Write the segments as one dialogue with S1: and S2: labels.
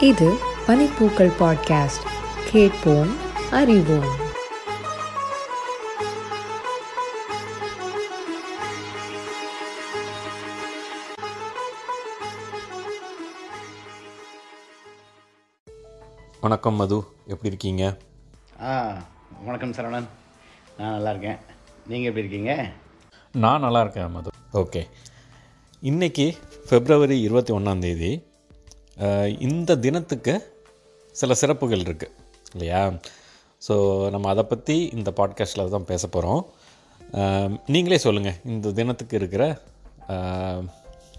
S1: இது பனிப்பூக்கள் பாட்காஸ்ட். கேட்போம் அறிவோம்.
S2: வணக்கம் மது. எப்படி இருக்கீங்க?
S3: ஆ வணக்கம் சரவணன். நான் நல்லா இருக்கேன். நீங்கள் எப்படி இருக்கீங்க?
S2: நான் நல்லா இருக்கேன் மது. ஓகே. இன்னைக்கு பிப்ரவரி இருபத்தி ஒன்றாந்தேதி இந்த தினத்துக்கு சில சிறப்புகள் இருக்குது இல்லையா? ஸோ நம்ம அதை பற்றி இந்த பாட்காஸ்ட்டில் தான் பேச போகிறோம் நீங்களே சொல்லுங்கள் இந்த தினத்துக்கு இருக்கிற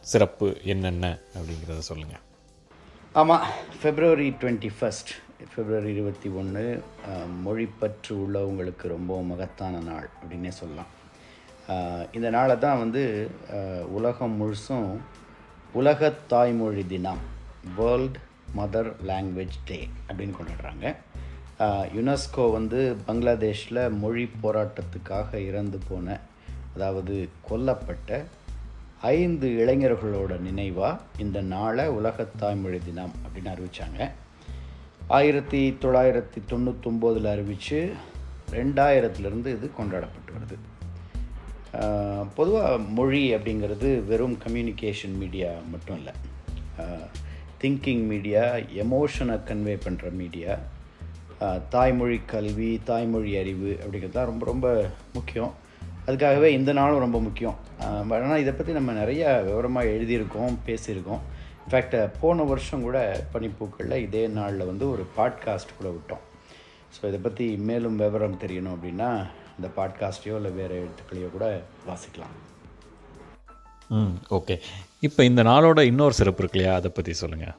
S2: சிறப்பு என்னென்ன அப்படிங்கிறத சொல்லுங்கள்
S3: ஆமாம் ஃபெப்ரவரி டுவெண்ட்டி ஃபஸ்ட் ஃபெப்ரவரி இருபத்தி ஒன்று மொழிப்பற்று உள்ளவங்களுக்கு ரொம்ப மகத்தான நாள் அப்படின்னே சொல்லலாம். இந்த நாளை தான் வந்து உலகம் முழுசும் உலக தாய்மொழி தினம். வேர்ல்டு மதர் லாங்குவேஜ் டே அப்படின்னு கொண்டாடுறாங்க. யுனெஸ்கோ வந்து பங்களாதேஷில் மொழி போராட்டத்துக்காக இறந்து போன அதாவது கொல்லப்பட்ட ஐந்து இளைஞர்களோட நினைவாக இந்த நாளை உலக தாய்மொழி தினம் அப்படின்னு அறிவித்தாங்க ஆயிரத்தி தொள்ளாயிரத்தி தொண்ணூத்தொம்போதில் அறிவித்து ரெண்டாயிரத்துலேருந்து இது கொண்டாடப்பட்டு வருது. பொதுவாக மொழி அப்படிங்கிறது வெறும் கம்யூனிகேஷன் மீடியா மட்டும் இல்லை. திங்கிங் மீடியா எமோஷனை கன்வே பண்ணுற மீடியா தாய்மொழி கல்வி தாய்மொழி அறிவு அப்படிங்கிறது தான் ரொம்ப ரொம்ப முக்கியம். அதுக்காகவே இந்த நாளும் ரொம்ப முக்கியம். ஆனால் இதை பற்றி நம்ம நிறைய விவரமாக எழுதியிருக்கோம் பேசியிருக்கோம். இன்ஃபேக்ட் போன வருஷம் கூட பனிப்பூக்களில் இதே நாளில் வந்து ஒரு பாட்காஸ்ட் கூட விட்டோம். ஸோ இதை பற்றி மேலும் விவரம் தெரியணும் அப்படின்னா இந்த பாட்காஸ்ட்டையோ இல்லை வேறு எழுத்துக்களையோ கூட வாசிக்கலாம்.
S2: ம் ஓகே இப்போ இந்த நாளோட இன்னொரு சிறப்பு இருக்கு இல்லையா? அதை பற்றி சொல்லுங்கள்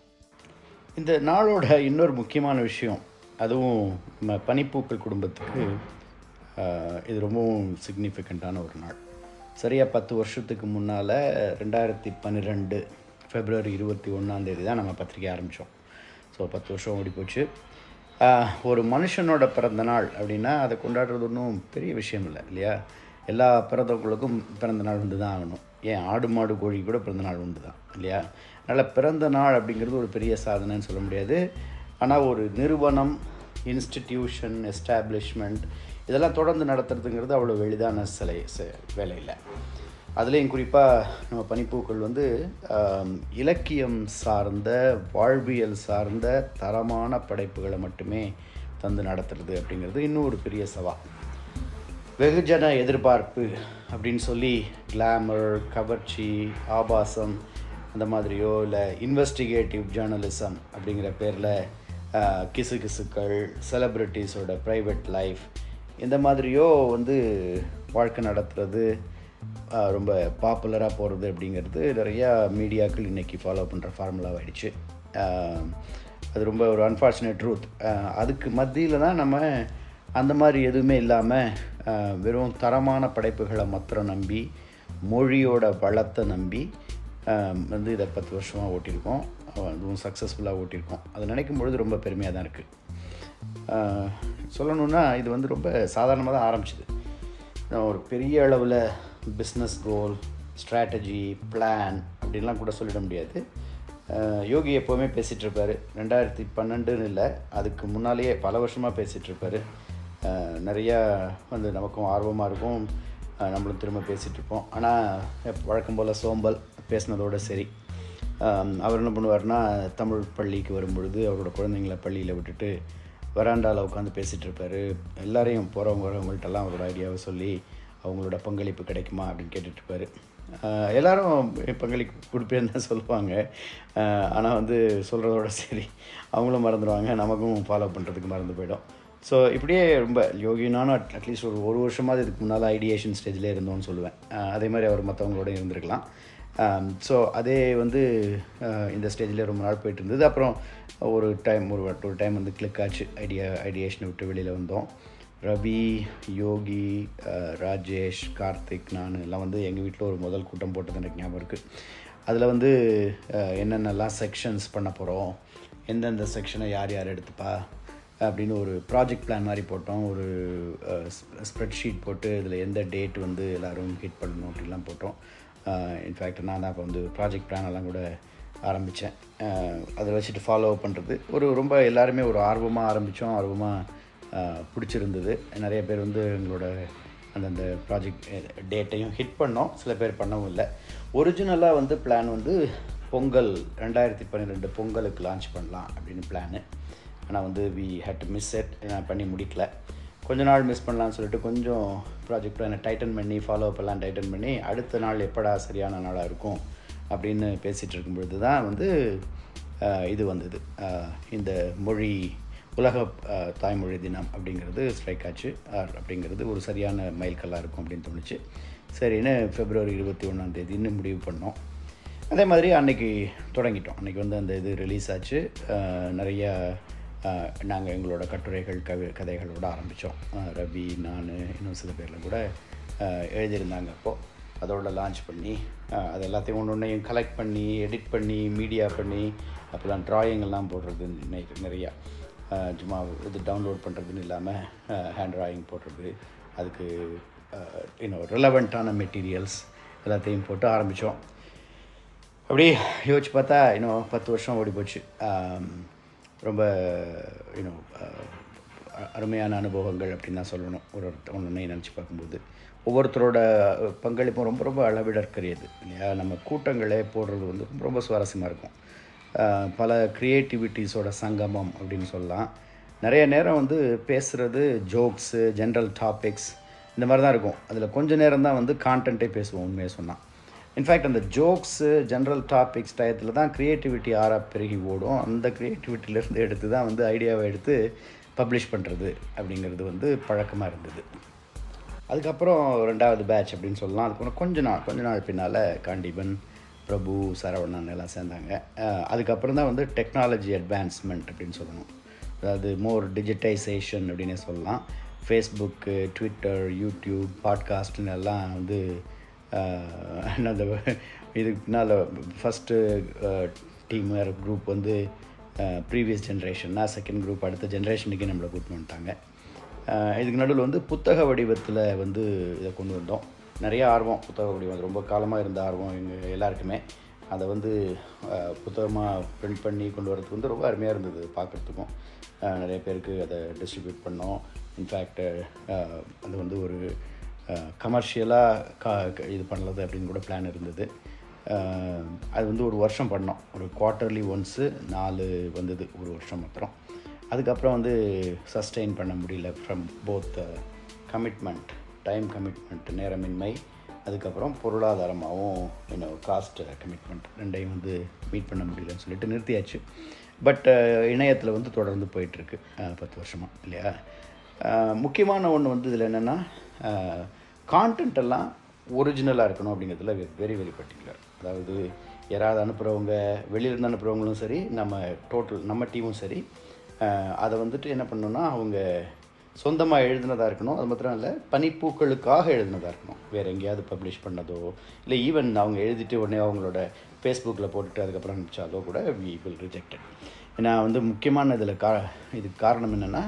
S3: இந்த நாளோட இன்னொரு முக்கியமான விஷயம் அதுவும் நம்ம பனிப்பூக்கள் குடும்பத்துக்கு இது ரொம்பவும் சிக்னிஃபிகண்ட்டான ஒரு நாள். சரியாக பத்து வருஷத்துக்கு முன்னால் ரெண்டாயிரத்தி பன்னிரெண்டு ஃபெப்ரவரி இருபத்தி ஒன்றாந்தேதி தான் நம்ம பத்திரிக்கை ஆரம்பித்தோம் ஸோ பத்து வருஷம் ஓடி போச்சு. ஒரு மனுஷனோட பிறந்த நாள் அப்படின்னா அதை கொண்டாடுறது ஒன்றும் பெரிய விஷயம் இல்லை இல்லையா? எல்லா பிறந்தவங்களுக்கும் பிறந்த நாள் வந்து தான் ஆகணும். ஏன் ஆடு மாடு கோழி கூட பிறந்த நாள் உண்டு தான் இல்லையா? அதனால் பிறந்த நாள் அப்படிங்கிறது ஒரு பெரிய சாதனைன்னு சொல்ல முடியாது. ஆனால் ஒரு நிறுவனம் இன்ஸ்டிடியூஷன் எஸ்டாப்ளிஷ்மெண்ட் இதெல்லாம் தொடர்ந்து நடத்துறதுங்கிறது அவ்வளோ எளிதான சிலை ச- வேலையில் அதுலேயும் குறிப்பாக நம்ம பனிப்பூக்கள் வந்து இலக்கியம் சார்ந்த வாழ்வியல் சார்ந்த தரமான படைப்புகளை மட்டுமே தந்து நடத்துறது அப்படிங்கிறது இன்னும் ஒரு பெரிய சவால். வெகுஜன எதிர்பார்ப்பு அப்படின்னு சொல்லி கிளாமர் கவர்ச்சி ஆபாசம் அந்த மாதிரியோ இல்லை இன்வெஸ்டிகேட்டிவ் ஜேர்னலிசம் அப்படிங்கிற பேரில் கிசு கிசுக்கள் செலப்ரிட்டிஸோட ப்ரைவேட் லைஃப் இந்த மாதிரியோ வந்து வாழ்க்கை நடத்துறது ரொம்ப பாப்புலராக போகிறது அப்படிங்கிறது நிறையா மீடியாக்கள் இன்றைக்கி ஃபாலோ பண்ணுற ஃபார்முலாவாகிடுச்சு அது ரொம்ப ஒரு அன்ஃபார்ச்சுனேட் ட்ரூத் அதுக்கு மத்தியில் தான் நம்ம அந்த மாதிரி எதுவுமே இல்லாமல் வெறும் தரமான படைப்புகளை மாத்திரம் நம்பி மொழியோட வளத்தை நம்பி வந்து இதை பத்து வருஷமாக ஓட்டியிருக்கோம். அதுவும் சக்ஸஸ்ஃபுல்லாக ஓட்டியிருக்கோம். அதை நினைக்கும் பொழுது ரொம்ப பெருமையாக தான் இருக்குது சொல்லணுன்னா இது வந்து ரொம்ப சாதாரணமாக தான் ஆரம்பிச்சிது. நான் ஒரு பெரிய அளவில் பிஸ்னஸ் கோல் ஸ்ட்ராட்டஜி பிளான் அப்படின்லாம் கூட சொல்லிட முடியாது. யோகி எப்போவுமே பேசிகிட்டு ரெண்டாயிரத்தி பன்னெண்டுன்னு இல்லை அதுக்கு முன்னாலேயே பல வருஷமாக பேசிகிட்டு நிறையா வந்து நமக்கும் ஆர்வமாக இருக்கும். நம்மளும் திரும்ப பேசிகிட்டு இருப்போம். ஆனால் வழக்கம் போல் சோம்பல் பேசினதோட சரி. அவர் என்ன பண்ணுவார்னா தமிழ் பள்ளிக்கு வரும்பொழுது அவரோட குழந்தைங்கள பள்ளியில் விட்டுட்டு வராண்டாவில் உட்காந்து பேசிகிட்டு இருப்பார். எல்லாரையும் போகிறவங்க வரவங்கள்ட்டெல்லாம் அவரோட ஐடியாவை சொல்லி அவங்களோட பங்களிப்பு கிடைக்குமா அப்படின்னு கேட்டுட்ருப்பார் எல்லாரும் பங்களிப்பு கொடுப்பேன்னு தான் சொல்லுவாங்க. ஆனால் வந்து சொல்கிறதோட சரி. அவங்களும் மறந்துடுவாங்க நமக்கும் ஃபாலோ பண்ணுறதுக்கு மறந்து போயிடும். ஸோ இப்படியே ரொம்ப யோகி நானும் அட்லீஸ்ட் ஒரு ஒரு வருஷமாவது இதுக்கு முன்னால் ஐடியேஷன் ஸ்டேஜில் இருந்தோம்னு சொல்லுவேன். அதே மாதிரி அவர் மற்றவங்களோட இருந்திருக்கலாம். ஸோ அதே வந்து இந்த ஸ்டேஜில் ரொம்ப நாள் போயிட்டு இருந்தது. அப்புறம் ஒரு டைம் ஒரு ஒரு டைம் வந்து கிளிக் ஆச்சு. ஐடியா ஐடியேஷனை விட்டு வெளியில் வந்தோம். ரவி யோகி ராஜேஷ் கார்த்திக் நான் எல்லாம் வந்து எங்கள் வீட்டில் ஒரு முதல் கூட்டம் போட்டது எனக்கு ஞாபகம் இருக்குது அதில் வந்து என்னென்னலாம் செக்ஷன்ஸ் பண்ண போகிறோம் எந்தெந்த செக்ஷனை யார் யார் எடுத்துப்பா? அப்படின்னு ஒரு ப்ராஜெக்ட் பிளான் மாதிரி போட்டோம். ஒரு ஸ்ப்ரெட்ஷீட் போட்டு இதில் எந்த டேட் வந்து எல்லோரும் ஹிட் பண்ணணும் அப்படிலாம் போட்டோம். இன்ஃபேக்ட் நான் தான் இப்போ வந்து ப்ராஜெக்ட் பிளான் எல்லாம் கூட ஆரம்பித்தேன் அதை வச்சுட்டு ஃபாலோ பண்ணுறது ஒரு ரொம்ப எல்லாருமே ஒரு ஆர்வமாக ஆரம்பித்தோம் ஆர்வமாக பிடிச்சிருந்தது. நிறைய பேர் வந்து எங்களோட அந்தந்த ப்ராஜெக்ட் டேட்டையும் ஹிட் பண்ணோம். சில பேர் பண்ணவும் இல்லை. ஒரிஜினலாக வந்து பிளான் வந்து பொங்கல் ரெண்டாயிரத்தி பன்னிரெண்டு பொங்கலுக்கு லான்ச் பண்ணலாம் அப்படின்னு பிளானு ஆனால் வந்து we had to miss it நான் பண்ணி முடிக்கல. கொஞ்ச நாள் மிஸ் பண்ணலாம்னு சொல்லிட்டு கொஞ்சம் ப்ராஜெக்ட் என்ன டைட்டன் பண்ணி ஃபாலோ அப் எல்லாம் டைட்டன் பண்ணி அடுத்த நாள் எப்படா சரியான நாளாக இருக்கும் அப்படின்னு பேசிகிட்டு இருக்கும்பொழுது தான் வந்து இது வந்தது. இந்த மொழி உலக தாய்மொழி தினம் அப்படிங்கிறது ஸ்ட்ரைக் ஆச்சு. ஆர் அப்படிங்கிறது ஒரு சரியான மைல்கல்லாக இருக்கும் அப்படின்னு தோணுச்சு. சரின்னு பிப்ரவரி இருபத்தி ஒன்றாந்தேதின்னு முடிவு பண்ணோம். அதே மாதிரி அன்னைக்கு தொடங்கிட்டோம். அன்றைக்கி வந்து அந்த இது ரிலீஸ் ஆச்சு. நிறையா நாங்கள் எங்களோட கட்டுரைகள் கவி கதைகளோட ஆரம்பித்தோம் ரவி நான் இன்னும் சில பேரில் கூட எழுதியிருந்தாங்க அப்போது அதோட லான்ச் பண்ணி அது எல்லாத்தையும் ஒன்று ஒன்றையும் கலெக்ட் பண்ணி எடிட் பண்ணி மீடியா பண்ணி அப்போல்லாம் ட்ராயிங் எல்லாம் போடுறது நிறையா. சும்மா இது டவுன்லோட் பண்ணுறதுன்னு இல்லாமல் ஹேண்ட் ட்ராயிங் போடுறது. அதுக்கு இன்னும் ரிலவெண்ட்டான மெட்டீரியல்ஸ் எல்லாத்தையும் போட்டு ஆரம்பித்தோம் அப்படியே யோசிச்சு பார்த்தா இன்னும் பத்து வருஷம் ஓடி போச்சு ரொம்ப இன்னும் அருமையான அனுபவங்கள் அப்படின்னு தான் சொல்லணும். ஒரு ஒன்று நினச்சி பார்க்கும்போது. ஒவ்வொருத்தரோட பங்களிப்பும் ரொம்ப ரொம்ப அளவிடற்கரியது இல்லையா? நம்ம கூட்டங்களே போடுறது வந்து ரொம்ப ரொம்ப சுவாரஸ்யமாக இருக்கும் பல க்ரியேட்டிவிட்டிஸோட சங்கமம் அப்படின்னு சொல்லலாம். நிறைய நேரம் வந்து பேசுகிறது ஜோக்ஸு ஜென்ரல் டாபிக்ஸ் இந்த மாதிரி தான் இருக்கும். அதில் கொஞ்ச நேரம் தான் வந்து கான்டென்ட்டே பேசுவோம் உண்மையை சொன்னால் இன்ஃபேக்ட் அந்த ஜோக்ஸு ஜென்ரல் டாபிக்ஸ் டயத்தில் தான் க்ரியேட்டிவிட்டி ஆறாக பெருகி ஓடும். அந்த க்ரியேட்டிவிட்டிலேருந்து எடுத்து தான் வந்து ஐடியாவை எடுத்து பப்ளிஷ் பண்ணுறது அப்படிங்கிறது வந்து பழக்கமாக இருந்தது. அதுக்கப்புறம் ரெண்டாவது பேட்ச் அப்படின்னு சொல்லலாம். அதுக்கப்புறம் கொஞ்ச நாள் கொஞ்ச நாள் பின்னால் காண்டிபன் பிரபு சரவணன் எல்லாம் சேர்ந்தாங்க. அதுக்கப்புறம் தான் வந்து டெக்னாலஜி அட்வான்ஸ்மெண்ட் அப்படின்னு சொல்லணும். அதாவது மோர் டிஜிட்டைசேஷன் அப்படின்னே சொல்லலாம். ஃபேஸ்புக்கு ட்விட்டர் யூடியூப் பாட்காஸ்ட்னு எல்லாம் வந்து அந்த இதுக்கு பின்னால் ஃபஸ்ட்டு டீம் குரூப் வந்து ப்ரீவியஸ் ஜென்ரேஷன்னா செகண்ட் குரூப் அடுத்த ஜென்ரேஷனுக்கு நம்மளை கூட்டின்னு வந்துட்டாங்க. இதுக்கு நடுவில் வந்து புத்தக வடிவத்தில் வந்து இதை கொண்டு வந்தோம். நிறைய ஆர்வம் புத்தக வடிவம். ரொம்ப காலமாக இருந்த ஆர்வம் எங்கள் எல்லாருக்குமே. அதை வந்து புத்தகமாக பிரிண்ட் பண்ணி கொண்டு வரதுக்கு வந்து ரொம்ப அருமையாக இருந்தது பார்க்குறதுக்கும். நிறைய பேருக்கு அதை டிஸ்ட்ரிபியூட் பண்ணோம். இன்ஃபேக்ட் அது வந்து ஒரு கமர்ஷியலாக கா இது பண்ணலது அப்படின்னு கூட பிளான் இருந்தது. அது வந்து ஒரு வருஷம் பண்ணோம். ஒரு குவார்ட்டர்லி ஒன்ஸு நாலு வந்தது ஒரு வருஷம் மாத்திரம். அதுக்கப்புறம் வந்து சஸ்டெயின் பண்ண முடியல from both commitment time commitment நேரமின்மை அதுக்கப்புறம் பொருளாதாரமாகவும் இன்னும் காஸ்ட் கமிட்மெண்ட் ரெண்டையும் வந்து மீட் பண்ண முடியலன்னு சொல்லிட்டு நிறுத்தியாச்சு. பட் இணையத்தில் வந்து தொடர்ந்து போயிட்டுருக்கு பத்து வருஷமாக இல்லையா? முக்கியமான ஒன்று வந்து இதில் என்னென்னா கான்டென்ட் எல்லாம் ஒரிஜினலாக இருக்கணும் அப்படிங்கிறதுல வெரி வெரி பர்டிகுலர் அதாவது யாராவது அனுப்புகிறவங்க வெளியிலேருந்து அனுப்புகிறவங்களும் சரி நம்ம டோட்டல் நம்ம டீமும் சரி அதை வந்துட்டு என்ன பண்ணணும்னா அவங்க சொந்தமாக எழுதினதாக இருக்கணும். அது மாத்திரம் இல்லை பனிப்பூக்களுக்காக எழுதினதாக இருக்கணும். வேறு எங்கேயாவது பப்ளிஷ் பண்ணதோ இல்லை ஈவன் அவங்க எழுதிட்டு உடனே அவங்களோட ஃபேஸ்புக்கில் போட்டுட்டு அதுக்கப்புறம் அனுப்பிச்சாலோ கூட வி வில் ரிஜெக்டட் ஏன்னா வந்து முக்கியமான இதில் கா இதுக்கு காரணம் என்னென்னா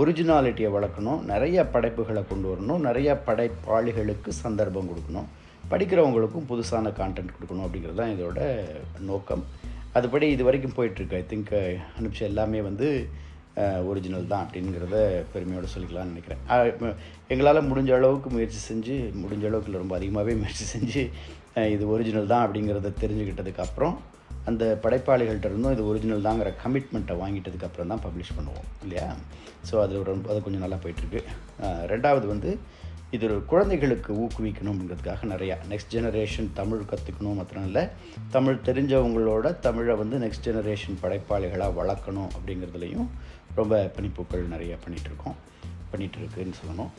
S3: ஒரிஜினாலிட்டியை வளர்க்கணும் நிறைய படைப்புகளை கொண்டு வரணும் நிறைய படைப்பாளிகளுக்கு சந்தர்ப்பம் கொடுக்கணும். படிக்கிறவங்களுக்கும் புதுசான கான்டென்ட் கொடுக்கணும் அப்படிங்கிறது தான் இதோட நோக்கம். அதுபடி இது வரைக்கும் போயிட்டுருக்கு. ஐ திங்க் uh, அனுப்பிச்ச எல்லாமே வந்து uh, ஒரிஜினல் தான் அப்படிங்கிறத பெருமையோடு சொல்லிக்கலாம்னு நினைக்கிறேன். எங்களால் முடிஞ்ச அளவுக்கு முயற்சி செஞ்சு முடிஞ்ச அளவுக்கு ரொம்ப அதிகமாகவே முயற்சி செஞ்சு இது ஒரிஜினல் தான் அப்படிங்கிறத தெரிஞ்சுக்கிட்டதுக்கப்புறம் அந்த படைப்பாளிகள்கிட்ட இருந்தும் இது ஒரிஜினல் தாங்கிற கமிட்மெண்ட்டை வாங்கிட்டதுக்கு அப்புறம் தான் பப்ளிஷ் பண்ணுவோம் இல்லையா? ஸோ அது ஒரு அது கொஞ்சம் நல்லா போயிட்டுருக்கு. ரெண்டாவது வந்து இது ஒரு குழந்தைகளுக்கு ஊக்குவிக்கணும் அப்படிங்கிறதுக்காக நிறையா நெக்ஸ்ட் ஜெனரேஷன் தமிழ் கற்றுக்கணும் மாத்திரம் இல்லை தமிழ் தெரிஞ்சவங்களோட தமிழை வந்து நெக்ஸ்ட் ஜெனரேஷன் படைப்பாளிகளாக வளர்க்கணும் அப்படிங்கிறதுலையும் ரொம்ப பணிப்பூக்கள் நிறையா பண்ணிகிட்ருக்கோம் பண்ணிகிட்ருக்குன்னு சொல்லணும்.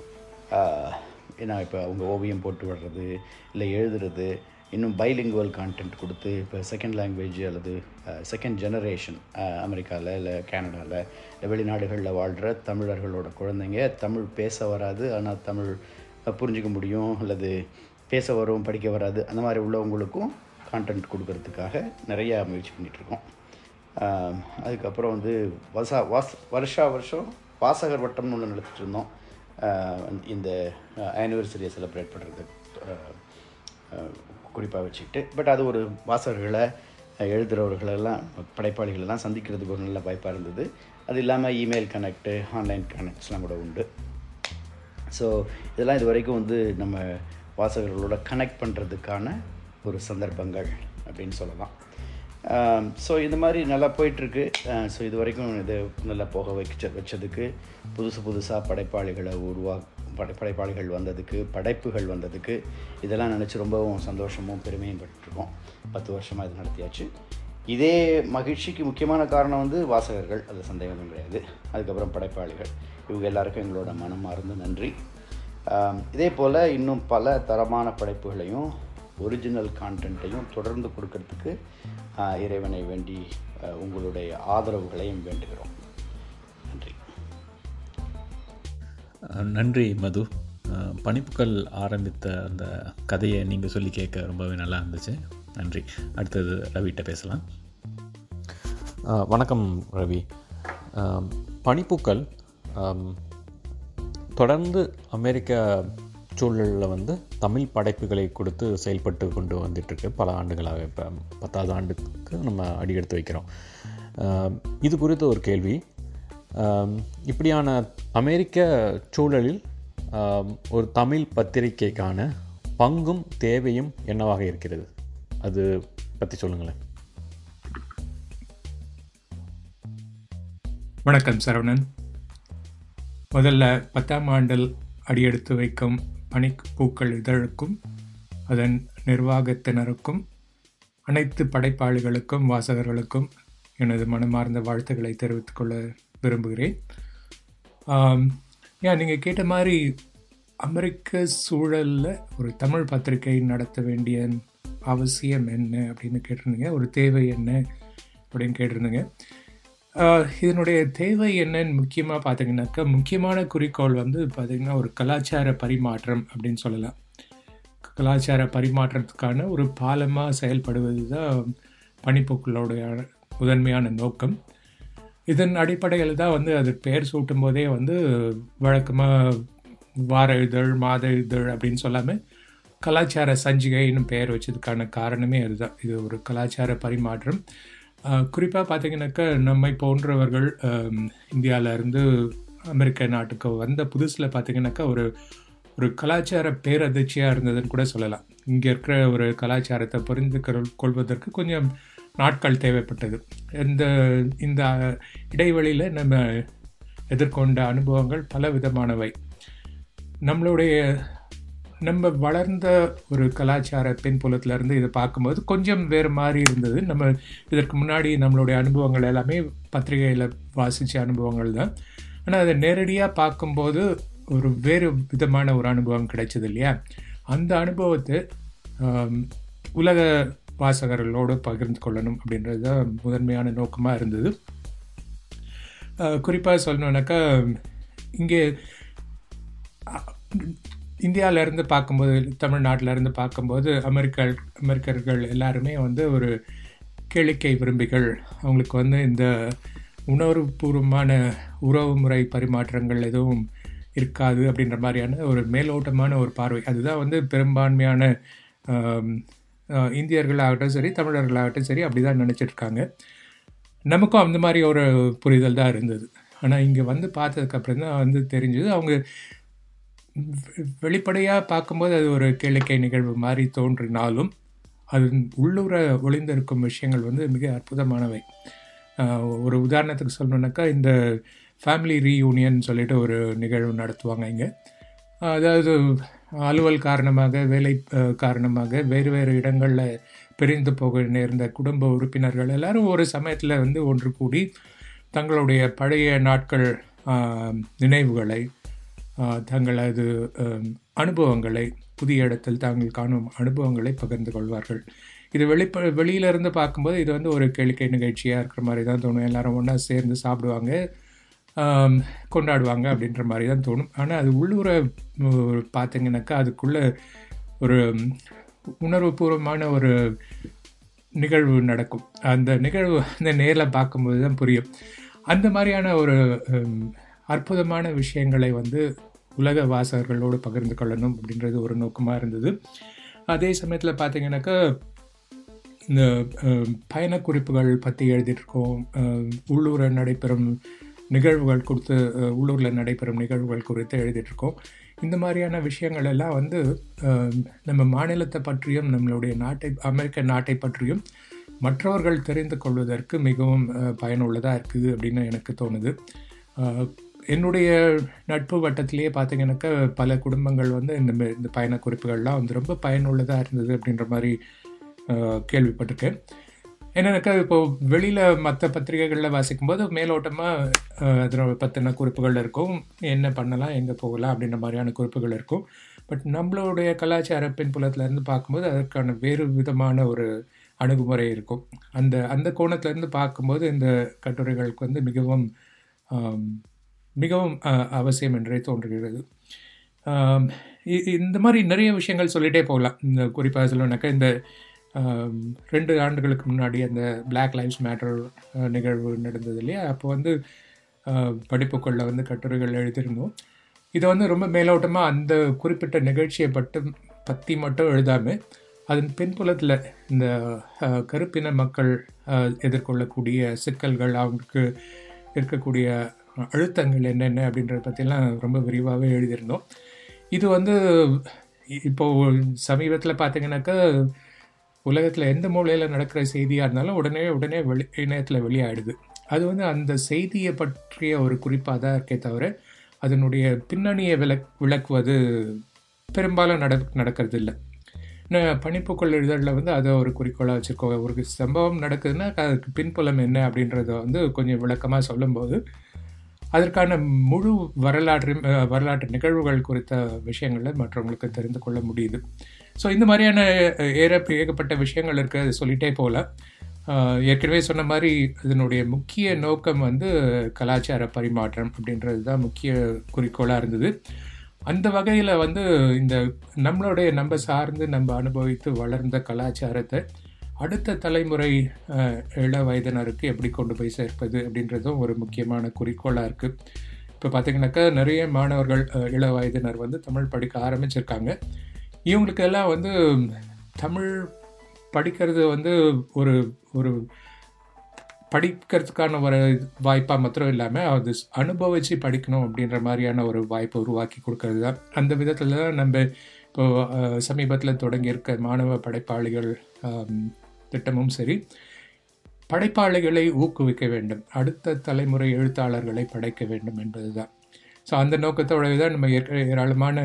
S3: ஏன்னா இப்போ அவங்க ஓவியம் போட்டு விடுறது இல்லை எழுதுறது இன்னும் பைலிங்குவல் கான்டென்ட் கொடுத்து இப்போ செகண்ட் லாங்குவேஜ் அல்லது செகண்ட் ஜெனரேஷன் அமெரிக்காவில் இல்லை கேனடாவில் இல்லை வெளிநாடுகளில் வாழ்கிற தமிழர்களோட குழந்தைங்க தமிழ் பேச வராது. ஆனால் தமிழ் புரிஞ்சிக்க புரிஞ்சுக்க முடியும். அல்லது பேச வரும் படிக்க வராது. அந்த மாதிரி உள்ளவங்களுக்கும் கான்டென்ட் கொடுக்கறதுக்காக நிறையா முயற்சி பண்ணிகிட்ருக்கோம் அதுக்கப்புறம் வந்து வசா வாஸ் வருஷா வருஷம் வாசகர் வட்டம்னு ஒன்று நடத்திட்டு இருந்தோம். இந்த ஆனிவர்சரியை செலிப்ரேட் பண்ணுறது குறிப்பாக வச்சுக்கிட்டு பட் அது ஒரு வாசகர்களை எழுதுகிறவர்களெல்லாம் படைப்பாளிகளெல்லாம் சந்திக்கிறதுக்கு ஒரு நல்ல வாய்ப்பாக இருந்தது. அது இல்லாமல் இமெயில் கனெக்டு ஆன்லைன் கனெக்ட்ஸ்லாம் கூட உண்டு. ஸோ இதெல்லாம் இது வரைக்கும் வந்து நம்ம வாசகர்களோட கனெக்ட் பண்ணுறதுக்கான ஒரு சந்தர்ப்பங்கள் அப்படின்னு சொல்லலாம். ஸோ இந்த மாதிரி நல்லா போயிட்டுருக்கு. ஸோ இது வரைக்கும் இது நல்லா போக வைக்க வச்சதுக்கு புதுசு புதுசாக படைப்பாளிகளை உருவா படை படைப்பாளிகள் வந்ததுக்கு படைப்புகள் வந்ததுக்கு இதெல்லாம் நினச்சி ரொம்பவும் சந்தோஷமும் பெருமையும் பெற்றிருக்கோம். பத்து வருஷமாக இது நடத்தியாச்சு. இதே மகிழ்ச்சிக்கு முக்கியமான காரணம் வந்து வாசகர்கள் அது சந்தேகம் கிடையாது. அதுக்கப்புறம் படைப்பாளிகள். இவங்க எல்லாருக்கும் எங்களோட மனமார்ந்த நன்றி. இதே போல் இன்னும் பல தரமான படைப்புகளையும் ஒரிஜினல் கான்டென்ட்டையும் தொடர்ந்து கொடுக்கறதுக்கு இறைவனை வேண்டி உங்களுடைய ஆதரவுகளையும் வேண்டுகிறோம். நன்றி
S2: மது. பனிப்புக்கள் ஆரம்பித்த அந்த கதையை நீங்கள் சொல்லி கேட்க ரொம்பவே நல்லா இருந்துச்சு. நன்றி. அடுத்தது ரவிகிட்ட பேசலாம். வணக்கம் ரவி. அஹ், பனிப்புக்கள் தொடர்ந்து அமெரிக்க சூழலில் வந்து தமிழ் படைப்புகளை கொடுத்து செயல்பட்டு கொண்டு வந்துட்டுருக்கு. பல ஆண்டுகளாக இப்போ பத்தாவது ஆண்டுக்கு நம்ம அடியெடுத்து வைக்கிறோம். இது குறித்த ஒரு கேள்வி. இப்படியான அமெரிக்க சூழலில் ஒரு தமிழ் பத்திரிகைக்கான பங்கும் தேவையும் என்னவாக இருக்கிறது? அது பற்றி சொல்லுங்களேன்.
S4: வணக்கம் சரவணன். முதல்ல பத்தாம் ஆண்டில் அடியெடுத்து வைக்கும் பனிப்பூக்கள் இதழுக்கும் அதன் நிர்வாகத்தினருக்கும் அனைத்து படைப்பாளிகளுக்கும் வாசகர்களுக்கும் எனது மனமார்ந்த வாழ்த்துக்களை தெரிவித்துக் கொள்ள விரும்புகிறேன். ஏன் நீங்கள் கேட்ட மாதிரி அமெரிக்க சூழலில் ஒரு தமிழ் பத்திரிகை நடத்த வேண்டிய அவசியம் என்ன அப்படின்னு கேட்டிருந்தீங்க? ஒரு தேவை என்ன அப்படின்னு கேட்டிருந்தீங்க. இதனுடைய தேவை என்னன்னு முக்கியமாக பார்த்தீங்கன்னாக்கா முக்கியமான குறிக்கோள் வந்து பார்த்திங்கன்னா ஒரு கலாச்சார பரிமாற்றம் அப்படின்னு சொல்லலாம். கலாச்சார பரிமாற்றத்துக்கான ஒரு பாலமாக செயல்படுவது தான் பனிப்போக்களுடைய முதன்மையான நோக்கம். இதன் அடிப்படையில் தான் வந்து அது பெயர் சூட்டும் போதே வந்து வழக்கமாக வார இதழ் மாத இதழ் அப்படின்னு சொல்லாமல் கலாச்சார சஞ்சிகைன்னு பெயர் வச்சதுக்கான காரணமே அதுதான். இது ஒரு கலாச்சார பரிமாற்றம். குறிப்பாக பார்த்தீங்கன்னாக்கா நம்மை போன்றவர்கள் இந்தியாவிலேருந்து அமெரிக்க நாட்டுக்கு வந்த புதுசில் பார்த்திங்கனாக்கா ஒரு ஒரு கலாச்சார பேரதிர்ச்சியாக இருந்ததுன்னு கூட சொல்லலாம். இங்கே இருக்கிற ஒரு கலாச்சாரத்தை புரிந்து கொள்வதற்கு கொஞ்சம் நாட்கள் தேவைப்பட்டது. இந்த இந்த இடைவெளியில் நம்ம எதிர்கொண்ட அனுபவங்கள் பல விதமானவை நம்மளுடைய நம்ம வளர்ந்த ஒரு கலாச்சார பின்புலத்திலேருந்து இதை பார்க்கும்போது கொஞ்சம் வேறு மாதிரி இருந்தது. நம்ம இதற்கு முன்னாடி நம்மளுடைய அனுபவங்கள் எல்லாமே பத்திரிகையில் வாசித்த அனுபவங்கள் தான். ஆனால் அதை நேரடியாக பார்க்கும்போது ஒரு வேறு விதமான ஒரு அனுபவம் கிடைச்சது இல்லையா? அந்த அனுபவத்தை உலக வாசகர்களோடு பகிர்ந்து கொள்ளணும் அப்படின்றது தான் முதன்மையான நோக்கமாக இருந்தது. குறிப்பாக சொல்லணுன்னாக்கா இங்கே இந்தியாவிலேருந்து பார்க்கும்போது தமிழ்நாட்டிலேருந்து பார்க்கும்போது அமெரிக்க அமெரிக்கர்கள் எல்லாருமே வந்து ஒரு கேளிக்கை விரும்பிகள். அவங்களுக்கு வந்து இந்த உணர்வுபூர்வமான உறவு முறை பரிமாற்றங்கள் எதுவும் இருக்காது அப்படின்ற மாதிரியான ஒரு மேலோட்டமான ஒரு பார்வை. அதுதான் வந்து பெரும்பான்மையான இந்தியர்களாகட்டும் சரி தமிழர்களாகட்டும் சரி அப்படி தான் நினச்சிட்ருக்காங்க. நமக்கும் அந்த மாதிரி ஒரு புரிதல் தான் இருந்தது. ஆனால் இங்கே வந்து பார்த்ததுக்கப்புறம் தான் வந்து தெரிஞ்சது. அவங்க வெளிப்படையாக பார்க்கும்போது அது ஒரு கேளிக்கை நிகழ்வு மாதிரி தோன்றினாலும் அது உள்ளூர ஒளிந்திருக்கும் விஷயங்கள் வந்து மிக அற்புதமானவை. ஒரு உதாரணத்துக்கு சொல்லணுன்னாக்கா இந்த ஃபேமிலி ரீயூனியன் சொல்லிட்டு ஒரு நிகழ்வு நடத்துவாங்க இங்கே. அதாவது அலுவல் காரணமாக வேலை காரணமாக வேறு வேறு இடங்களில் பிரிந்து போக நேர்ந்த குடும்ப உறுப்பினர்கள் எல்லாரும் ஒரு சமயத்தில் வந்து ஒன்று கூடி தங்களுடைய பழைய நாட்கள் நினைவுகளை தங்களது அனுபவங்களை புதிய இடத்தில் தாங்கள் காணும் அனுபவங்களை பகிர்ந்து கொள்வார்கள். இது வெளிப்ப வெளியிலேருந்து பார்க்கும்போது இது வந்து ஒரு கேளிக்கை நிகழ்ச்சியாக இருக்கிற மாதிரி தான் தோணும். எல்லாரும் ஒன்றா சேர்ந்து சாப்பிடுவாங்க. கொண்டாடுவாங்க அப்படின்ற மாதிரி தான் தோணும். ஆனால் அது உள்ளூரை பார்த்தீங்கன்னாக்கா அதுக்குள்ளே ஒரு உணர்வுபூர்வமான ஒரு நிகழ்வு நடக்கும். அந்த நிகழ்வு அந்த நேரில் பார்க்கும்போது தான் புரியும். அந்த மாதிரியான ஒரு அற்புதமான விஷயங்களை வந்து உலக வாசகர்களோடு பகிர்ந்து கொள்ளணும் அப்படின்றது ஒரு நோக்கமாக இருந்தது. அதே சமயத்தில் பார்த்தீங்கன்னாக்கா இந்த பயணக்குறிப்புகள் குறிப்புகள் பற்றி எழுதிட்டுருக்கோம் உள்ளூரை நடைபெறும் நிகழ்வுகள் குறித்து உள்ளூரில் நடைபெறும் நிகழ்வுகள் குறித்து எழுதிட்டுருக்கோம். இந்த மாதிரியான விஷயங்கள் எல்லாம் வந்து நம்ம மாநிலத்தை பற்றியும் நம்மளுடைய நாட்டை அமெரிக்க நாட்டை பற்றியும் மற்றவர்கள் தெரிந்து கொள்வதற்கு மிகவும் பயனுள்ளதாக இருக்குது அப்படின்னு எனக்கு தோணுது. என்னுடைய நட்பு வட்டத்திலேயே பார்த்தீங்கன்னாக்கா பல குடும்பங்கள் வந்து இந்த இந்த பயண குறிப்புகள்லாம் வந்து ரொம்ப பயனுள்ளதாக இருந்தது அப்படின்ற மாதிரி கேள்விப்பட்டிருக்கேன். எனக்கு என்னன்னாக்கா இப்போ வெளியில் மற்ற பத்திரிகைகளில் வாசிக்கும்போது மேலோட்டமாக அதில் பற்றின குறிப்புகள் இருக்கும். என்ன பண்ணலாம்? எங்கே போகலாம்? அப்படின்ற மாதிரியான குறிப்புகள் இருக்கும். பட் நம்மளுடைய கலாச்சார பின்புலத்திலேருந்து பார்க்கும்போது அதற்கான வேறு விதமான ஒரு அணுகுமுறை இருக்கும். அந்த அந்த கோணத்திலேருந்து பார்க்கும்போது இந்த கட்டுரைகளுக்கு வந்து மிகவும் மிகவும் அவசியம் என்றே தோன்றுகிறது. இ- இந்த மாதிரி நிறைய விஷயங்கள் சொல்லிகிட்டே போகலாம். இந்த குறிப்பாக சொல்லணுனாக்கா இந்த ரெண்டு ஆண்டுகளுக்கு முன்னாடி அந்த பிளாக் லைஃப்ஸ் மேட்டர் நிகழ்வு நடந்தது இல்லையா? அப்போ வந்து அஹ், வந்து கட்டுரைகள் எழுதியிருந்தோம். இதை வந்து ரொம்ப மேலோட்டமாக அந்த குறிப்பிட்ட நிகழ்ச்சியை பட்டு பற்றி மட்டும் எழுதாமல் அதன் பின்புலத்தில் இந்த கருப்பின மக்கள் எதிர்கொள்ளக்கூடிய சிக்கல்கள் அவங்களுக்கு இருக்கக்கூடிய அழுத்தங்கள் என்னென்ன அப்படின்றத பற்றிலாம் ரொம்ப விரிவாகவே எழுதியிருந்தோம். இது வந்து இப்போது சமீபத்தில் பார்த்தீங்கன்னாக்கா உலகத்தில் எந்த மூலையில் நடக்கிற செய்தியாக இருந்தாலும் உடனே உடனே வெளி இணையத்தில் வெளியாயிடுது. அது வந்து அந்த செய்தியை பற்றிய ஒரு குறிப்பாக தான் இருக்கே தவிர அதனுடைய பின்னணியை விளக் விளக்குவது பெரும்பாலும் நட நடக்கிறது இல்லை நான் பனிப்புக்குள் இதழில் வந்து அதை ஒரு குறிக்கோளாக வச்சுருக்கோம். ஒரு சம்பவம் நடக்குதுன்னா அதுக்கு பின்புலம் என்ன அப்படின்றத வந்து கொஞ்சம் விளக்கமாக சொல்லும்போது அதற்கான முழு வரலாற்று வரலாற்று நிகழ்வுகள் குறித்த விஷயங்களை மற்றவங்களுக்கு தெரிந்து கொள்ள முடியுது. ஸோ இந்த மாதிரியான ஏற ஏகப்பட்ட விஷயங்கள் இருக்குது அது சொல்லிகிட்டே போகலாம் ஏற்கனவே சொன்ன மாதிரி இதனுடைய முக்கிய நோக்கம் வந்து கலாச்சார பரிமாற்றம் அப்படின்றது தான் முக்கிய குறிக்கோளாக இருந்தது. அந்த வகையில் வந்து இந்த நம்மளுடைய நம்ம சார்ந்து நம்ம அனுபவித்து வளர்ந்த கலாச்சாரத்தை அடுத்த தலைமுறை இள வயதினருக்கு எப்படி கொண்டு போய் சேர்ப்பது அப்படின்றதும் ஒரு முக்கியமான குறிக்கோளாக இருக்குது இப்போ பார்த்திங்கனாக்கா நிறைய மாணவர்கள் இள வயதினர் வந்து தமிழ் படிக்க ஆரம்பிச்சிருக்காங்க. இவங்களுக்கெல்லாம் வந்து தமிழ் படிக்கிறது வந்து ஒரு ஒரு படிக்கிறதுக்கான ஒரு வாய்ப்பாக மாத்திரம் இல்லாமல் அது அனுபவித்து படிக்கணும் அப்படின்ற மாதிரியான ஒரு வாய்ப்பை உருவாக்கி கொடுக்கறது தான். அந்த விதத்தில் தான் நம்ம இப்போ சமீபத்தில் தொடங்கியிருக்க மாணவ படைப்பாளிகள் திட்டமும் சரி படைப்பாளிகளை ஊக்குவிக்க வேண்டும். அடுத்த தலைமுறை எழுத்தாளர்களை படைக்க வேண்டும் என்பது தான் ஸோ அந்த நோக்கத்தோட தான் நம்ம ஏற்க ஏராளமான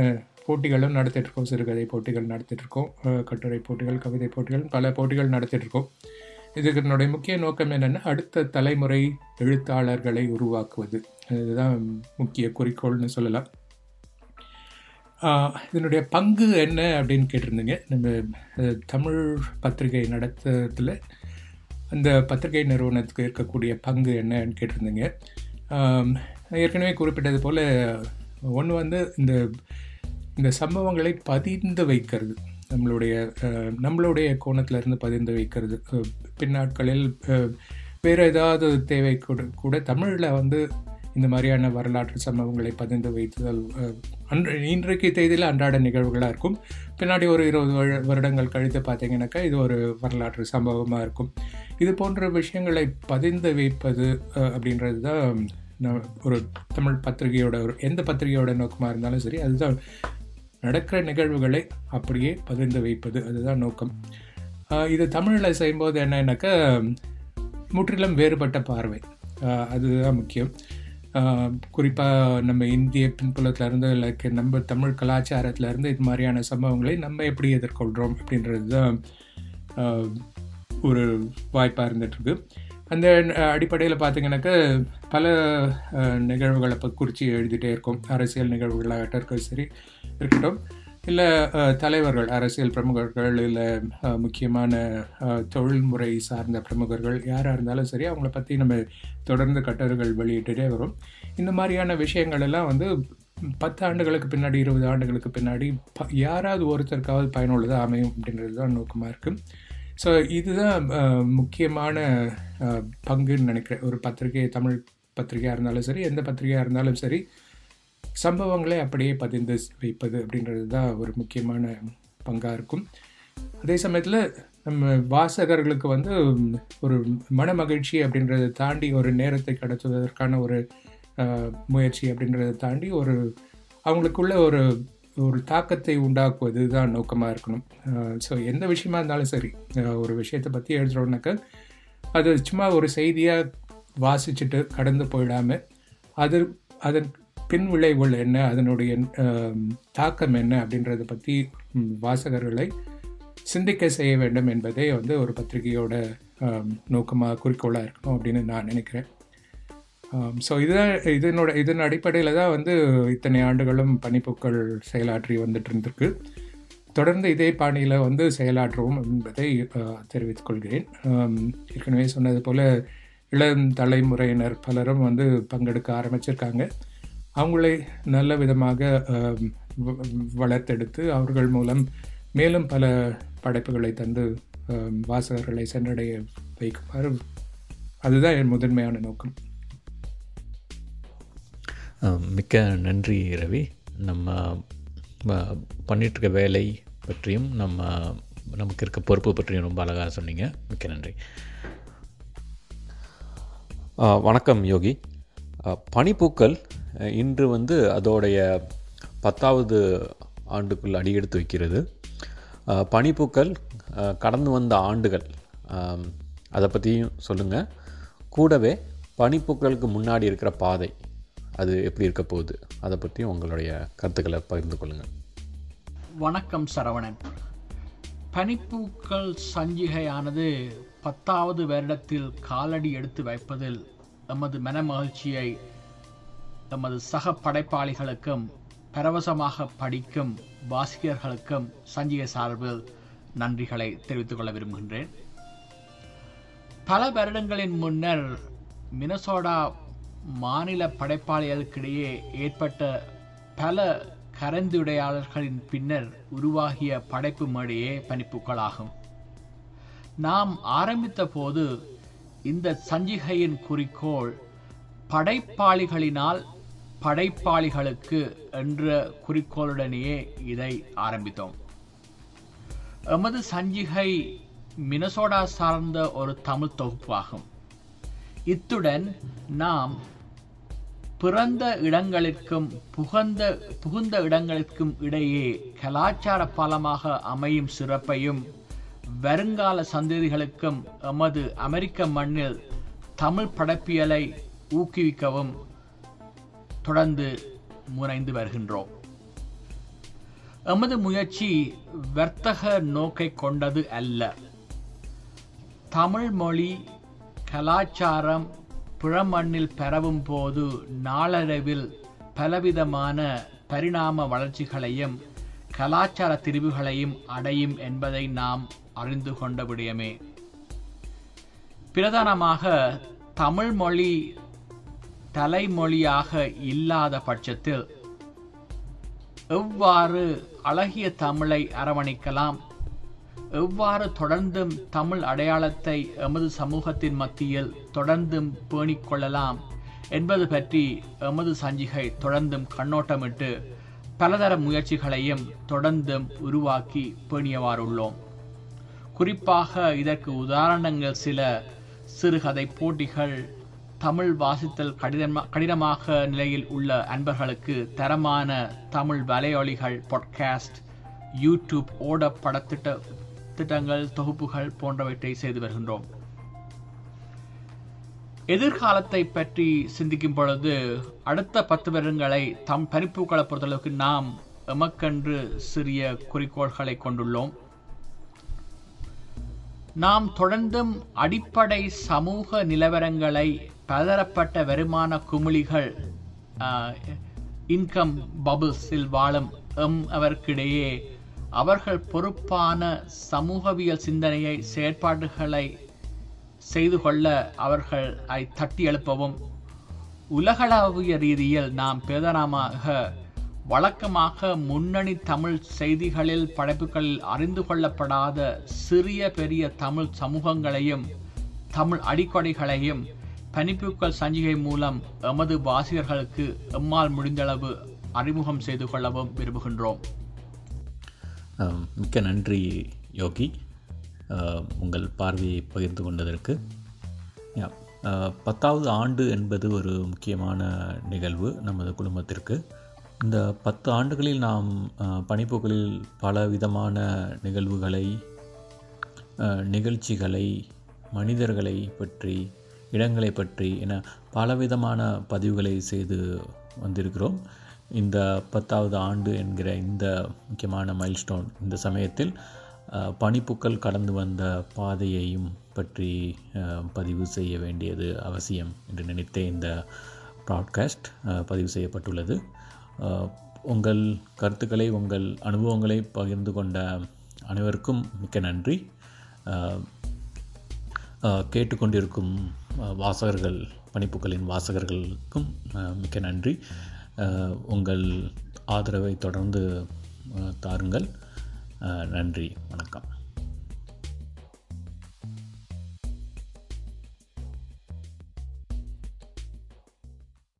S4: போட்டிகளும் நடத்திட்டுருக்கோம் சிறுகதை போட்டிகள் நடத்திட்டுருக்கோம் கட்டுரை போட்டிகள் கவிதை போட்டிகள் பல போட்டிகள் நடத்திட்டுருக்கோம். இதனுடைய இதுக்கு முக்கிய நோக்கம் என்னென்னா அடுத்த தலைமுறை எழுத்தாளர்களை உருவாக்குவது. இதுதான் முக்கிய குறிக்கோள்னு சொல்லலாம். இதனுடைய பங்கு என்ன அப்படின்னு கேட்டிருந்தீங்க. நம்ம தமிழ் பத்திரிகை நடத்துறதுல அந்த பத்திரிகை நிறுவனத்துக்கு இருக்கக்கூடிய பங்கு என்னன்னு கேட்டிருந்தீங்க. ஏற்கனவே குறிப்பிட்டது போல் ஒன்று வந்து இந்த இந்த சம்பவங்களை பதிந்து வைக்கிறது. நம்மளுடைய நம்மளுடைய கோணத்திலிருந்து பதிந்து வைக்கிறது. பின்னாட்களில் வேறு ஏதாவது தேவை கூட கூட தமிழில் வந்து இந்த மாதிரியான வரலாற்று சம்பவங்களை பதிந்து வைத்தல் அஹ், அன்று இன்றைக்கு தேதியில் அன்றாட நிகழ்வுகளாக இருக்கும். பின்னாடி ஒரு இருபது வருடங்கள் கழித்து பார்த்தீங்கன்னாக்கா இது ஒரு வரலாற்று சம்பவமாக இருக்கும். இது போன்ற விஷயங்களை பதிந்து வைப்பது அப்படின்றது தான் நான் ஒரு தமிழ் பத்திரிகையோட ஒரு எந்த பத்திரிகையோட நோக்கமாக இருந்தாலும் சரி அதுதான் நடக்கிற நிகழ்வுகளை அப்படியே பகிர்ந்து வைப்பது அதுதான் நோக்கம். இது தமிழில் செய்யும்போது என்னன்னாக்கா முற்றிலும் வேறுபட்ட பார்வை. அதுதான் முக்கியம். குறிப்பாக நம்ம இந்திய பின்புலத்திலேருந்து லைக் நம்ம தமிழ் கலாச்சாரத்திலேருந்து இது மாதிரியான சம்பவங்களை நம்ம எப்படி எதிர்கொள்கிறோம் அப்படின்றது தான் ஒரு வாய்ப்பாக இருந்துகிட்ருக்கு அந்த அடிப்படையில் பார்த்தீங்கன்னாக்கா பல நிகழ்வுகளை இப்போ குறித்து எழுதிட்டே இருக்கும். அரசியல் நிகழ்வுகளாகட்டும் இருக்க சரி இருக்கட்டும். இல்லை தலைவர்கள் அரசியல் பிரமுகர்கள் இல்லை முக்கியமான தொழில்முறை சார்ந்த பிரமுகர்கள் யாராக இருந்தாலும் சரி அவங்கள பற்றி நம்ம தொடர்ந்து கட்டுரைகள் வெளியிட்டுட்டே வரும். இந்த மாதிரியான விஷயங்கள் எல்லாம் வந்து பத்து ஆண்டுகளுக்கு பின்னாடி இருபது ஆண்டுகளுக்கு பின்னாடி ப யாராவது ஒருத்தருக்காவது பயனுள்ளதாக அமையும் அப்படின்றது தான் நோக்கமாக இருக்குது ஸோ இதுதான் முக்கியமான பங்குன்னு நினைக்கிறேன். ஒரு பத்திரிகை தமிழ் பத்திரிகையாக இருந்தாலும் சரி எந்த பத்திரிகையாக இருந்தாலும் சரி சம்பவங்களை அப்படியே பதிந்து வைப்பது அப்படின்றது தான் ஒரு முக்கியமான பங்காக இருக்கும். அதே சமயத்தில் நம்ம வாசகர்களுக்கு வந்து ஒரு மன மகிழ்ச்சி அப்படின்றத தாண்டி ஒரு நேரத்தை கடத்துவதற்கான ஒரு முயற்சி அப்படின்றத தாண்டி ஒரு அவங்களுக்குள்ள ஒரு ஒரு தாக்கத்தை உண்டாக்குவது தான் நோக்கமாக இருக்கணும். ஸோ எந்த விஷயமா இருந்தாலும் சரி ஒரு விஷயத்தை பற்றி எழுதுறோன்னாக்க அது சும்மா ஒரு செய்தியாக வாசிச்சுட்டு கடந்து போயிடாம அது அதன் பின் விளைவுகள் என்ன அதனுடைய தாக்கம் என்ன அப்படின்றத பற்றி வாசகர்களை சிந்திக்க செய்ய வேண்டும் என்பதே வந்து ஒரு பத்திரிகையோட நோக்கமாக குறிக்கோளாக இருக்கணும் அப்படின்னு நான் நினைக்கிறேன். ஸோ இதுதான் இதனோட இதன் அடிப்படையில் தான் வந்து இத்தனை ஆண்டுகளும் பனிப்பூக்கள் செயலாற்றி வந்துட்டு இருந்திருக்கு தொடர்ந்து இதே பாணியில் வந்து செயலாற்றுவோம் என்பதை தெரிவித்துக் கொள்கிறேன். ஏற்கனவே சொன்னது போல் இளம் தலைமுறையினர் பலரும் வந்து பங்கெடுக்க ஆரம்பிச்சிருக்காங்க. அவங்களை நல்ல விதமாக வளர்த்தெடுத்து அவர்கள் மூலம் மேலும் பல படைப்புகளை தந்து வாசகர்களை சென்றடைய வைக்குமாறு. அதுதான் என் முதன்மையான நோக்கம்.
S2: மிக்க நன்றி ரவி. நம்ம ம- பண்ணிகிட்ருக்க வேலை பற்றியும் நம்ம நமக்கு இருக்க பொறுப்பு பற்றியும் ரொம்ப அழகாக சொன்னீங்க. மிக்க நன்றி. வணக்கம் யோகி. பனிப்பூக்கள் இன்று வந்து அதோடைய பத்தாவது ஆண்டுக்குள் அடியெடுத்து வைக்கிறது. பனிப்பூக்கள் கடந்து வந்த ஆண்டுகள். அதை பற்றியும் சொல்லுங்கள் கூடவே பனிப்பூக்களுக்கு முன்னாடி இருக்கிற பாதை. அது எப்படி இருக்க போகுது? அதை பற்றியும் உங்களுடைய கருத்துக்களை பகிர்ந்து கொள்ளுங்கள்.
S5: வணக்கம் சரவணன். பனிப்பூக்கள் சஞ்சிகையானது பத்தாவது வருடத்தில் காலடி எடுத்து வைப்பதில் எமது மன மகிழ்ச்சியை எமது சக படைப்பாளிகளுக்கும் பரவசமாக படிக்கும் வாசிகர்களுக்கும் சஞ்சிகை சார்பில் நன்றிகளை தெரிவித்துக் கொள்ள விரும்புகின்றேன். பல வருடங்களின் முன்னர் மினசோடா மாநில படைப்பாளிகளுக்கிடையே ஏற்பட்ட பல கலந்துரையாடல்களின் பின்னர் உருவாகிய படைப்பு மேடையே பணிப்புகளாகும். நாம் ஆரம்பித்த போது இந்த சஞ்சிகையின் குறிக்கோள் படைப்பாளிகளினால் படைப்பாளிகளுக்கு என்ற குறிக்கோளுடனேயே இதை ஆரம்பித்தோம். எமது சஞ்சிகை மினசோடா சார்ந்த ஒரு தமிழ் தொகுப்பாகும். இத்துடன் நாம் பிறந்த இடங்களுக்கும் புகந்த புகுந்த இடங்களுக்கும் இடையே கலாச்சார பாலமாக அமையும் சிறப்பையும் வருங்கால சந்ததிகளுக்கும் எமது அமெரிக்க மண்ணில் தமிழ் படைப்பியலை ஊக்குவிக்கவும் தொடர்ந்து முனைந்து வருகின்றோம். எமது முயற்சி வர்த்தக நோக்கை கொண்டது அல்ல. தமிழ் மொழி கலாச்சாரம் பிறமண்ணில் பரவும் போது நாளடைவில் பலவிதமான பரிணாம வளர்ச்சிகளையும் கலாச்சார திரிவுகளையும் அடையும் என்பதை நாம் அறிந்து கொண்ட விடயமே. பிரதானமாக தமிழ் மொழி தலைமொழியாக இல்லாத பட்சத்தில் எவ்வாறு அழகிய தமிழை அரவணைக்கலாம் எவ்வாறு தொடர்ந்தும் தமிழ் அடையாளத்தை எமது சமூகத்தின் மத்தியில் தொடர்ந்தும் பேணிக் கொள்ளலாம் என்பது பற்றி எமது சஞ்சிகை தொடர்ந்தும் கண்ணோட்டமிட்டு பலதர முயற்சிகளையும் தொடர்ந்தும் உருவாக்கி பேணியவாறுள்ளோம். குறிப்பாக இதற்கு உதாரணங்கள் சில சிறுகதை போட்டிகள் தமிழ் வாசித்தல் கடினமா கடினமாக நிலையில் உள்ள அன்பர்களுக்கு தரமான தமிழ் வலையொலிகள் பாட்காஸ்ட் யூடியூப் ஓட படத்திட்ட திட்டங்கள் தொகுப்புகள் போன்றவற்றை செய்து வருகின்றோம். எதிர்காலத்தை பற்றி சிந்திக்கும் பொழுது அடுத்த பத்து வருடங்களை தம் பனிப்பூக்களை பொறுத்தளவுக்கு நாம் எமக்கென்று சிறிய குறிக்கோள்களை கொண்டுள்ளோம். நாம் தொடர்ந்தும் அடிப்படை சமூக நிலவரங்களை பலதரப்பட்ட வருமான குமிழிகள் இன்கம் பபுள்ஸில் வாழும் எம் அவர்க்கிடையே அவர்கள் பொறுப்பான சமூகவியல் சிந்தனையை செயற்பாடுகளை செய்து கொள்ள அவர்கள் அதை தட்டி எழுப்பவும். உலகளாவிய ரீதியில் நாம் பிரதானமாக வழக்கமாக முன்னணி தமிழ் செய்திகளில் படைப்புகளில் அறிந்து கொள்ளப்படாத சிறிய பெரிய தமிழ் சமூகங்களையும் தமிழ் அடிக்கொடைகளையும் பணிப்புக்கள் சஞ்சிகை மூலம் எமது வாசிகர்களுக்கு எம்மால் முடிந்தளவு அறிமுகம் செய்து கொள்ளவும் விரும்புகின்றோம்.
S2: மிக்க நன்றி யோகி. உங்கள் பார்வையை பகிர்ந்து கொண்டதற்கு. யா, பத்தாவது ஆண்டு என்பது ஒரு முக்கியமான நிகழ்வு நமது குடும்பத்திற்கு. இந்த பத்து ஆண்டுகளில் நாம் பணிப்புகளில் பல விதமான நிகழ்வுகளை நிகழ்ச்சிகளை மனிதர்களை பற்றி இடங்களை பற்றி என பலவிதமான பதிவுகளை செய்து வந்திருக்கிறோம். இந்த பத்தாவது ஆண்டு என்கிற இந்த முக்கியமான மைல்ஸ்டோன் இந்த சமயத்தில் பனிப்புக்கள் கடந்து வந்த பாதையையும் பற்றி பதிவு செய்ய வேண்டியது அவசியம் என்று நினைத்தே இந்த ப்ராட்காஸ்ட் பதிவு செய்யப்பட்டுள்ளது. உங்கள் கருத்துக்களை உங்கள் அனுபவங்களை பகிர்ந்து கொண்ட அனைவருக்கும் மிக்க நன்றி. கேட்டுக்கொண்டிருக்கும் வாசகர்கள் பணிப்புகளின் வாசகர்களுக்கும் மிக்க நன்றி. உங்கள் ஆதரவை தொடர்ந்து தாருங்கள். நன்றி வணக்கம்.